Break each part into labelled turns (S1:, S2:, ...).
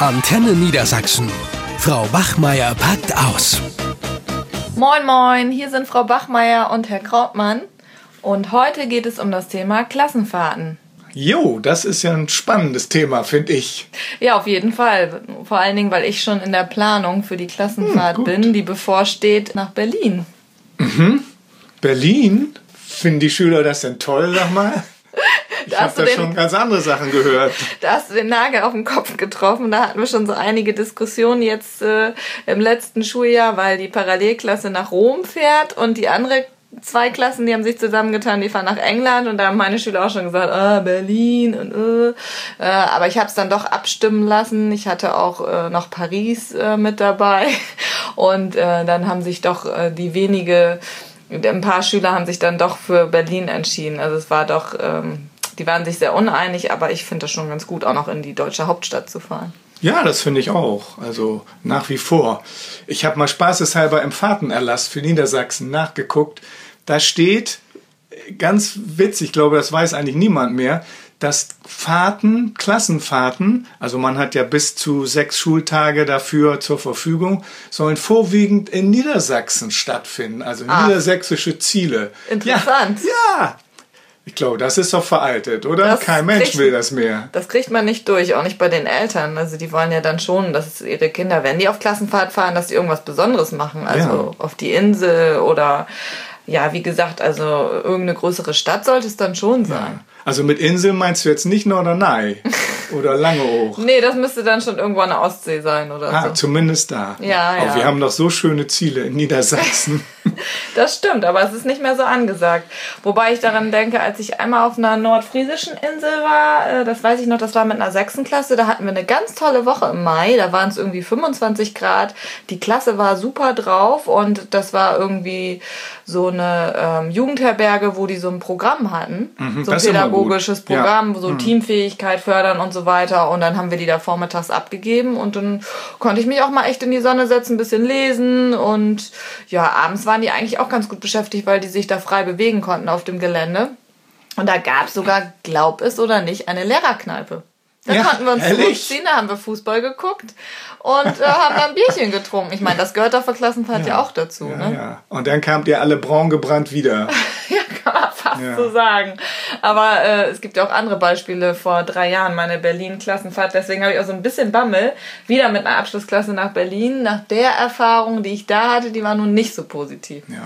S1: Antenne Niedersachsen. Frau Bachmeier packt aus.
S2: Moin, moin, hier sind Frau Bachmeier und Herr Krautmann. Und heute geht es um das Thema Klassenfahrten.
S3: Jo, das ist ja ein spannendes Thema, finde ich.
S2: Ja, auf jeden Fall. Vor allen Dingen, weil ich schon in der Planung für die Klassenfahrt
S3: Hm,
S2: bin, die bevorsteht nach Berlin.
S3: Berlin? Finden die Schüler das denn toll, sag mal? Ich
S2: Da hast
S3: habe
S2: du
S3: da
S2: den-
S3: schon ganz andere Sachen gehört.
S2: Da hast du den Nagel auf den Kopf getroffen. Da hatten wir schon so einige Diskussionen jetzt äh, im letzten Schuljahr, weil die Parallelklasse nach Rom fährt und die andere zwei Klassen, die haben sich zusammengetan, die fahren nach England und da haben meine Schüler auch schon gesagt, ah, Berlin und äh. äh aber ich habe es dann doch abstimmen lassen. Ich hatte auch äh, noch Paris äh, mit dabei und äh, dann haben sich doch äh, die wenige ein paar Schüler haben sich dann doch für Berlin entschieden. Also es war doch, ähm, die waren sich sehr uneinig, aber ich finde das schon ganz gut, auch noch in die deutsche Hauptstadt zu fahren.
S3: Ja, das finde ich auch. Also nach wie vor. Ich habe mal spaßeshalber im Fahrtenerlass für Niedersachsen nachgeguckt. Da steht, ganz witzig, ich glaube, das weiß eigentlich niemand mehr, dass Fahrten, Klassenfahrten, also man hat ja bis zu sechs Schultage dafür zur Verfügung, sollen vorwiegend in Niedersachsen stattfinden, also niedersächsische Ziele.
S2: Interessant.
S3: Ja, ja. Ich glaube, das ist doch veraltet, oder?
S2: Das
S3: Kein Mensch
S2: kriegt-
S3: will das mehr.
S2: Das kriegt man nicht durch, auch nicht bei den Eltern. Also die wollen ja dann schon, dass ihre Kinder, wenn die auf Klassenfahrt fahren, dass die irgendwas Besonderes machen. Also auf die Insel oder ja, wie gesagt, also irgendeine größere Stadt sollte es dann schon sein.
S3: Also mit Insel meinst du jetzt nicht Norderney oder Langeoog?
S2: Nee, das müsste dann schon irgendwo an der Ostsee sein oder
S3: Ah,
S2: so.
S3: zumindest da.
S2: Ja,
S3: Aber
S2: ja.
S3: wir haben doch so schöne Ziele in Niedersachsen.
S2: Das stimmt, aber es ist nicht mehr so angesagt. Wobei ich daran denke, als ich einmal auf einer nordfriesischen Insel war, äh, das weiß ich noch, das war mit einer sechsten Klasse, da hatten wir eine ganz tolle Woche im Mai, da waren es irgendwie 25 Grad, die Klasse war super drauf und das war irgendwie so eine ähm, Jugendherberge, wo die so ein Programm hatten, so ein
S3: Mhm, immer gut.
S2: pädagogisches
S3: Ja. Mhm.
S2: Programm, so Teamfähigkeit fördern und so weiter und dann haben wir die da vormittags abgegeben und dann konnte ich mich auch mal echt in die Sonne setzen, ein bisschen lesen und ja, abends waren die eigentlich auch ganz gut beschäftigt, weil die sich da frei bewegen konnten auf dem Gelände. Und da gab es sogar, glaub es oder nicht, eine Lehrerkneipe. Da
S3: Ja,
S2: konnten wir uns zurückziehen, da haben wir Fußball geguckt und äh, haben dann ein Bierchen getrunken. Ich meine, das gehört doch für Klassenfahrt ja, auch dazu.
S3: ja,
S2: ne?
S3: ja. Und dann kamt ihr alle braun gebrannt wieder.
S2: Ja, fast
S3: Ja.
S2: so sagen. Aber äh, es gibt ja auch andere Beispiele. Vor drei Jahren meine Berlin-Klassenfahrt. Deswegen habe ich auch so ein bisschen Bammel. Wieder mit einer Abschlussklasse nach Berlin. Nach der Erfahrung, die ich da hatte, die war nun nicht so positiv.
S3: Ja.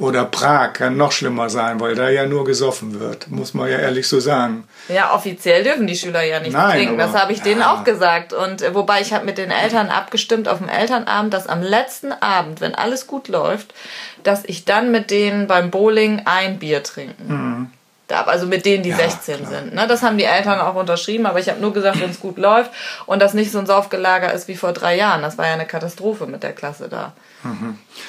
S3: Oder Prag kann noch schlimmer sein, weil da ja nur gesoffen wird, muss man ja ehrlich so sagen.
S2: Ja, offiziell dürfen die Schüler ja nicht
S3: Nein,
S2: trinken. Das habe ich denen
S3: ja.
S2: auch gesagt. Und äh, wobei ich habe mit den Eltern abgestimmt auf dem Elternabend, dass am letzten Abend, wenn alles gut läuft, dass ich dann mit denen beim Bowling ein Bier trinken darf. Also mit denen, die
S3: Mhm. Ja,
S2: 16
S3: klar.
S2: sind. Ne? Das haben die Eltern auch unterschrieben, aber ich habe nur gesagt, wenn es gut läuft und das nicht so ein Saufgelager ist wie vor drei Jahren. Das war ja eine Katastrophe mit der Klasse da.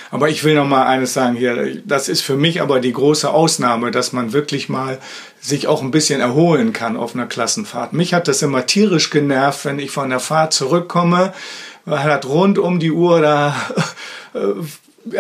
S3: Aber ich will noch mal eines sagen hier. Das ist für mich aber die große Ausnahme, dass man wirklich mal sich auch ein bisschen erholen kann auf einer Klassenfahrt. Mich hat das immer tierisch genervt, wenn ich von der Fahrt zurückkomme. Man hat rund um die Uhr da äh,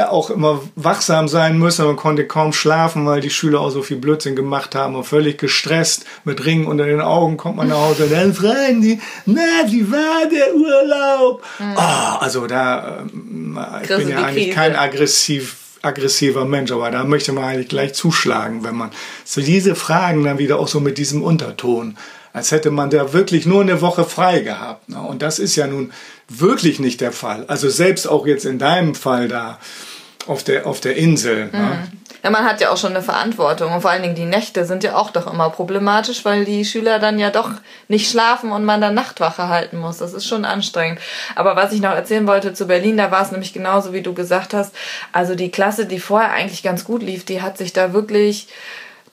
S3: auch immer wachsam sein müssen. Man konnte kaum schlafen, weil die Schüler auch so viel Blödsinn gemacht haben und völlig gestresst mit Ringen unter den Augen kommt man nach Hause. Dann fragen die, na, wie war der Urlaub? Ah, also da, ähm, ich bin ja eigentlich
S2: Krise.
S3: kein aggressiv aggressiver Mensch, aber da möchte man eigentlich gleich zuschlagen, wenn man so diese Fragen dann wieder auch so mit diesem Unterton, als hätte man da wirklich nur eine Woche frei gehabt. Ne? Und das ist ja nun wirklich nicht der Fall. Also selbst auch jetzt in deinem Fall da auf der, auf der Insel. Ne?
S2: Ja, man hat ja auch schon eine Verantwortung und vor allen Dingen die Nächte sind ja auch doch immer problematisch, weil die Schüler dann ja doch nicht schlafen und man dann Nachtwache halten muss. Das ist schon anstrengend. Aber was ich noch erzählen wollte zu Berlin, da war es nämlich genauso, wie du gesagt hast. Also die Klasse, die vorher eigentlich ganz gut lief, die hat sich da wirklich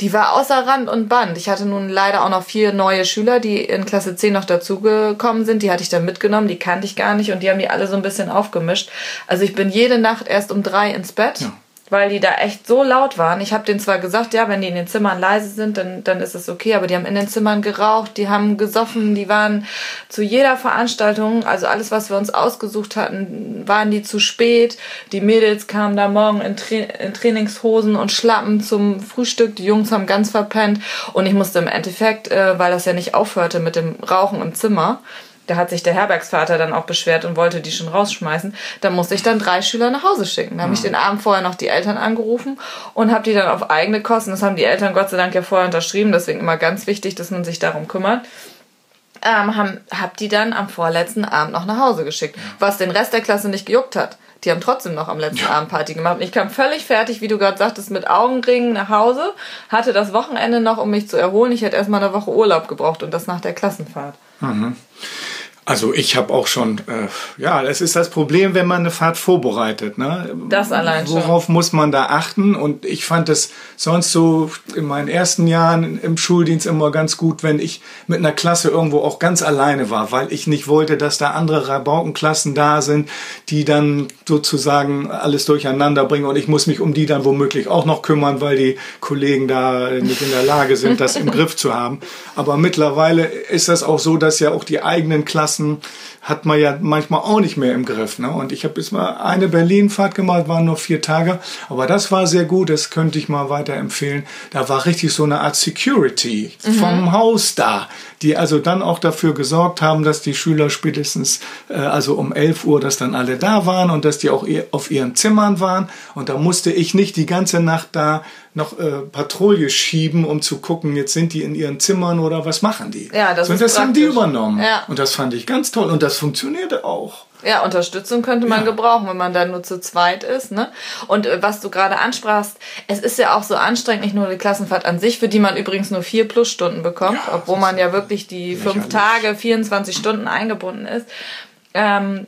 S2: die war außer Rand und Band. Ich hatte nun leider auch noch vier neue Schüler, die in Klasse 10 noch dazugekommen sind. Die hatte ich dann mitgenommen, die kannte ich gar nicht und die haben die alle so ein bisschen aufgemischt. Also ich bin jede Nacht erst um drei ins Bett. Weil die da echt so laut waren. Ich habe denen zwar gesagt, ja, wenn die in den Zimmern leise sind, dann, dann ist es okay, aber die haben in den Zimmern geraucht, die haben gesoffen, die waren zu jeder Veranstaltung, also alles, was wir uns ausgesucht hatten, waren die zu spät. Die Mädels kamen da morgen in, Tra in Trainingshosen und Schlappen zum Frühstück, die Jungs haben ganz verpennt und ich musste im Endeffekt, äh, weil das ja nicht aufhörte mit dem Rauchen im Zimmer, da hat sich der Herbergsvater dann auch beschwert und wollte die schon rausschmeißen. Da musste ich dann drei Schüler nach Hause schicken. Da habe ich den Abend vorher noch die Eltern angerufen und habe die dann auf eigene Kosten, das haben die Eltern Gott sei Dank ja vorher unterschrieben, deswegen immer ganz wichtig, dass man sich darum kümmert, ähm, haben, hab die dann am vorletzten Abend noch nach Hause geschickt, was den Rest der Klasse nicht gejuckt hat. Die haben trotzdem noch am letzten Abend Party gemacht. Ich kam völlig fertig, wie du gerade sagtest, mit Augenringen nach Hause, hatte das Wochenende noch, um mich zu erholen. Ich hätte erstmal eine Woche Urlaub gebraucht und das nach der Klassenfahrt.
S3: Also ich habe auch schon, äh, ja, es ist das Problem, wenn man eine Fahrt vorbereitet. Ne?
S2: Das allein schon.
S3: Worauf muss man da achten? Und ich fand es sonst so in meinen ersten Jahren im Schuldienst immer ganz gut, wenn ich mit einer Klasse irgendwo auch ganz alleine war, weil ich nicht wollte, dass da andere Rabaukenklassen da sind, die dann sozusagen alles durcheinander bringen und ich muss mich um die dann womöglich auch noch kümmern, weil die Kollegen da nicht in der Lage sind, das im Griff zu haben. Aber mittlerweile ist das auch so, dass ja auch die eigenen Klassen hat man ja manchmal auch nicht mehr im Griff. Ne? Und ich habe jetzt mal eine Berlin-Fahrt gemacht, waren nur vier Tage, aber das war sehr gut, das könnte ich mal weiterempfehlen. Da war richtig so eine Art Security vom Haus da, die also dann auch dafür gesorgt haben, dass die Schüler spätestens, äh, also um 11 Uhr, dass dann alle da waren und dass die auch auf ihren Zimmern waren. Und da musste ich nicht die ganze Nacht da noch äh, Patrouille schieben, um zu gucken, jetzt sind die in ihren Zimmern oder was machen die.
S2: Ja, das
S3: so,
S2: ist
S3: das haben die übernommen.
S2: Ja.
S3: Und das fand ich ganz toll. Und das funktionierte auch.
S2: Ja, Unterstützung könnte man
S3: Ja.
S2: gebrauchen, wenn man dann nur zu zweit ist. Ne? Und äh, was du gerade ansprachst, es ist ja auch so anstrengend, nicht nur die Klassenfahrt an sich, für die man übrigens nur vier Plusstunden bekommt,
S3: Ja,
S2: obwohl man ja wirklich die fünf. Tage, 24 Stunden eingebunden ist. Ähm,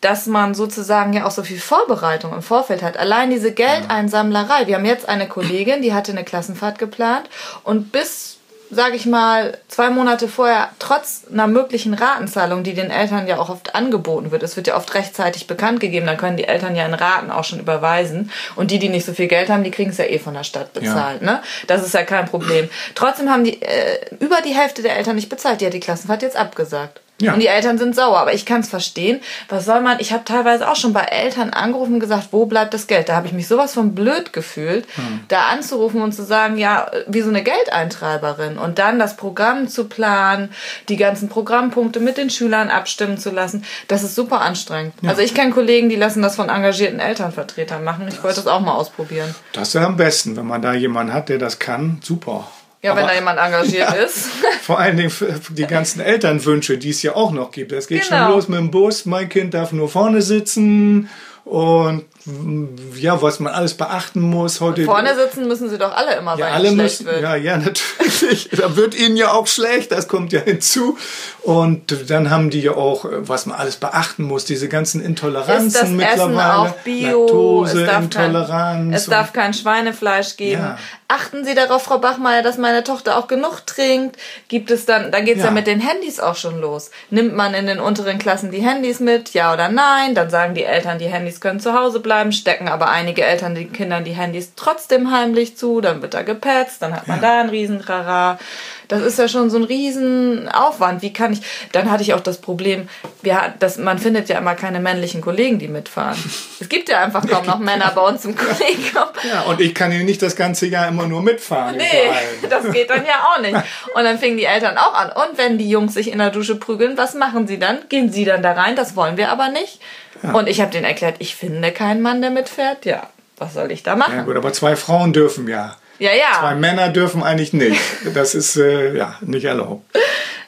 S2: dass man sozusagen ja auch so viel Vorbereitung im Vorfeld hat. Allein diese Geldeinsammlerei. Wir haben jetzt eine Kollegin, die hatte eine Klassenfahrt geplant und bis sage ich mal, zwei Monate vorher, trotz einer möglichen Ratenzahlung, die den Eltern ja auch oft angeboten wird, es wird ja oft rechtzeitig bekannt gegeben, dann können die Eltern ja in Raten auch schon überweisen. Und die, die nicht so viel Geld haben, die kriegen es ja eh von der Stadt bezahlt. Ne? Das ist ja kein Problem. Trotzdem haben die äh, über die Hälfte der Eltern nicht bezahlt. Die hat die Klassenfahrt jetzt abgesagt.
S3: Ja.
S2: Und die Eltern sind sauer, aber ich kann es verstehen. Was soll man? Ich habe teilweise auch schon bei Eltern angerufen und gesagt, wo bleibt das Geld? Da habe ich mich sowas von blöd gefühlt,
S3: Hm.
S2: da anzurufen und zu sagen, ja, wie so eine Geldeintreiberin und dann das Programm zu planen, die ganzen Programmpunkte mit den Schülern abstimmen zu lassen. Das ist super anstrengend. Also ich kenne Kollegen, die lassen das von engagierten Elternvertretern machen. Ich wollte das auch mal ausprobieren.
S3: Das ist ja am besten, wenn man da jemanden hat, der das kann. Super.
S2: Ja, wenn
S3: Aber
S2: da jemand engagiert ist.
S3: Vor allen Dingen für die ganzen Elternwünsche, die es ja auch noch gibt. Das geht
S2: Genau.
S3: schon los mit dem Bus. Mein Kind darf nur vorne sitzen und ja, was man alles beachten muss heute.
S2: Vorne sitzen müssen sie doch alle immer
S3: ja,
S2: sein,
S3: alle
S2: es
S3: müssen,
S2: wird.
S3: ja, ja, natürlich. da wird ihnen ja auch schlecht, das kommt ja hinzu. Und dann haben die ja auch, äh, was man alles beachten muss, diese ganzen Intoleranzen
S2: ist das Essen
S3: mittlerweile.
S2: auch Bio? es, darf kein,
S3: Laktoseintoleranz.
S2: es darf kein Schweinefleisch geben.
S3: Ja.
S2: Achten Sie darauf, Frau Bachmeier, dass meine Tochter auch genug trinkt. Gibt es dann, dann geht's ja.
S3: Ja.
S2: mit den Handys auch schon los. Nimmt man in den unteren Klassen die Handys mit, ja oder nein? Dann sagen die Eltern, die Handys können zu Hause bleiben, stecken aber einige Eltern den Kindern die Handys trotzdem heimlich zu, dann wird da gepetzt, dann hat man da einen riesen Trara. Das ist ja schon so ein riesen Aufwand. Wie kann ich, dann hatte ich auch das Problem, wir, das, man findet ja immer keine männlichen Kollegen, die mitfahren. Es gibt ja einfach kaum noch Männer bei uns im Kollegium.
S3: Ja, und ich kann hier nicht das ganze Jahr immer nur mitfahren.
S2: Nee,
S3: überall.
S2: das geht dann ja auch nicht. Und dann fingen die Eltern auch an. Und wenn die Jungs sich in der Dusche prügeln, was machen sie dann? Gehen sie dann da rein? Das wollen wir aber nicht. Und ich habe denen erklärt, ich finde keinen Mann, der mitfährt. Ja, was soll ich da machen?
S3: Ja gut, aber zwei Frauen dürfen ja.
S2: Ja,
S3: Zwei
S2: ja.
S3: Männer dürfen eigentlich nicht. Das ist äh, ja nicht erlaubt.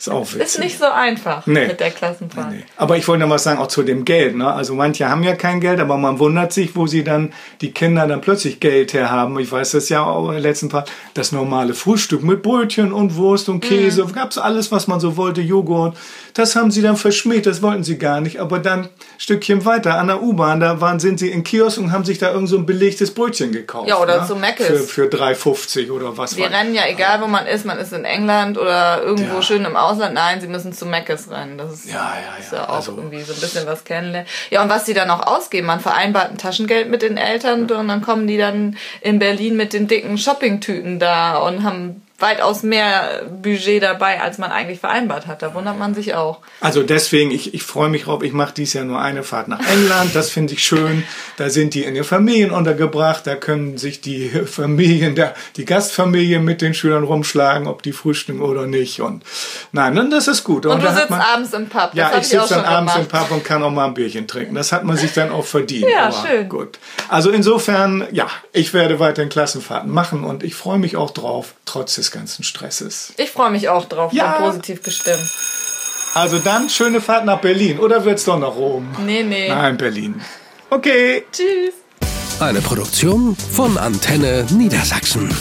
S3: Ist auch witzig.
S2: Ist nicht so einfach
S3: Nee.
S2: mit der Klassenfahrt.
S3: Nee. Aber ich wollte noch was sagen, auch zu dem Geld. Ne? Also manche haben ja kein Geld, aber man wundert sich, wo sie dann, die Kinder dann plötzlich Geld herhaben. Ich weiß das ja auch im letzten Part. Das normale Frühstück mit Brötchen und Wurst und Käse.
S2: Mhm.
S3: Gab's alles, was man so wollte, Joghurt. Das haben sie dann verschmäht, das wollten sie gar nicht. Aber dann ein Stückchen weiter an der U-Bahn, da waren, sind sie in Kiosk und haben sich da irgend so ein belegtes Brötchen gekauft.
S2: Ja, oder
S3: ne?
S2: zu Mc's.
S3: Für, für 3,50 oder was
S2: Wir rennen ja, egal wo man ist, man ist in England oder irgendwo
S3: Ja.
S2: schön im Ausland. Nein, sie müssen zu Meckes rennen. Das ist
S3: Ja, ja, ja.
S2: ja auch
S3: Also-
S2: irgendwie so ein bisschen was kennenlernen. Ja, und was die dann auch ausgeben, man vereinbart ein Taschengeld mit den Eltern und dann kommen die dann in Berlin mit den dicken Shoppingtüten da und haben weitaus mehr Budget dabei, als man eigentlich vereinbart hat. Da wundert man sich auch.
S3: Also deswegen, ich, ich freue mich drauf. Ich mache dies Jahr nur eine Fahrt nach England. Das finde ich schön. Da sind die in ihren Familien untergebracht. Da können sich die Familien, der, die Gastfamilie mit den Schülern rumschlagen, ob die frühstücken oder nicht. Und nein, dann das ist gut.
S2: Und,
S3: und
S2: du sitzt man, abends im Pub. Das
S3: ja, ich sitze dann abends gemacht. im Pub und kann auch mal ein Bierchen trinken. Das hat man sich dann auch verdient.
S2: Ja, Aber schön.
S3: Gut. Also insofern, ja, ich werde weiterhin Klassenfahrten machen und ich freue mich auch drauf, trotz des ganzen Stresses.
S2: Ich freue mich auch drauf, ja. bin positiv gestimmt.
S3: Also dann schöne Fahrt nach Berlin. Oder wird's doch nach Rom?
S2: Nee, nee.
S3: Nein, Berlin. Okay.
S2: Tschüss.
S1: Eine Produktion von Antenne Niedersachsen.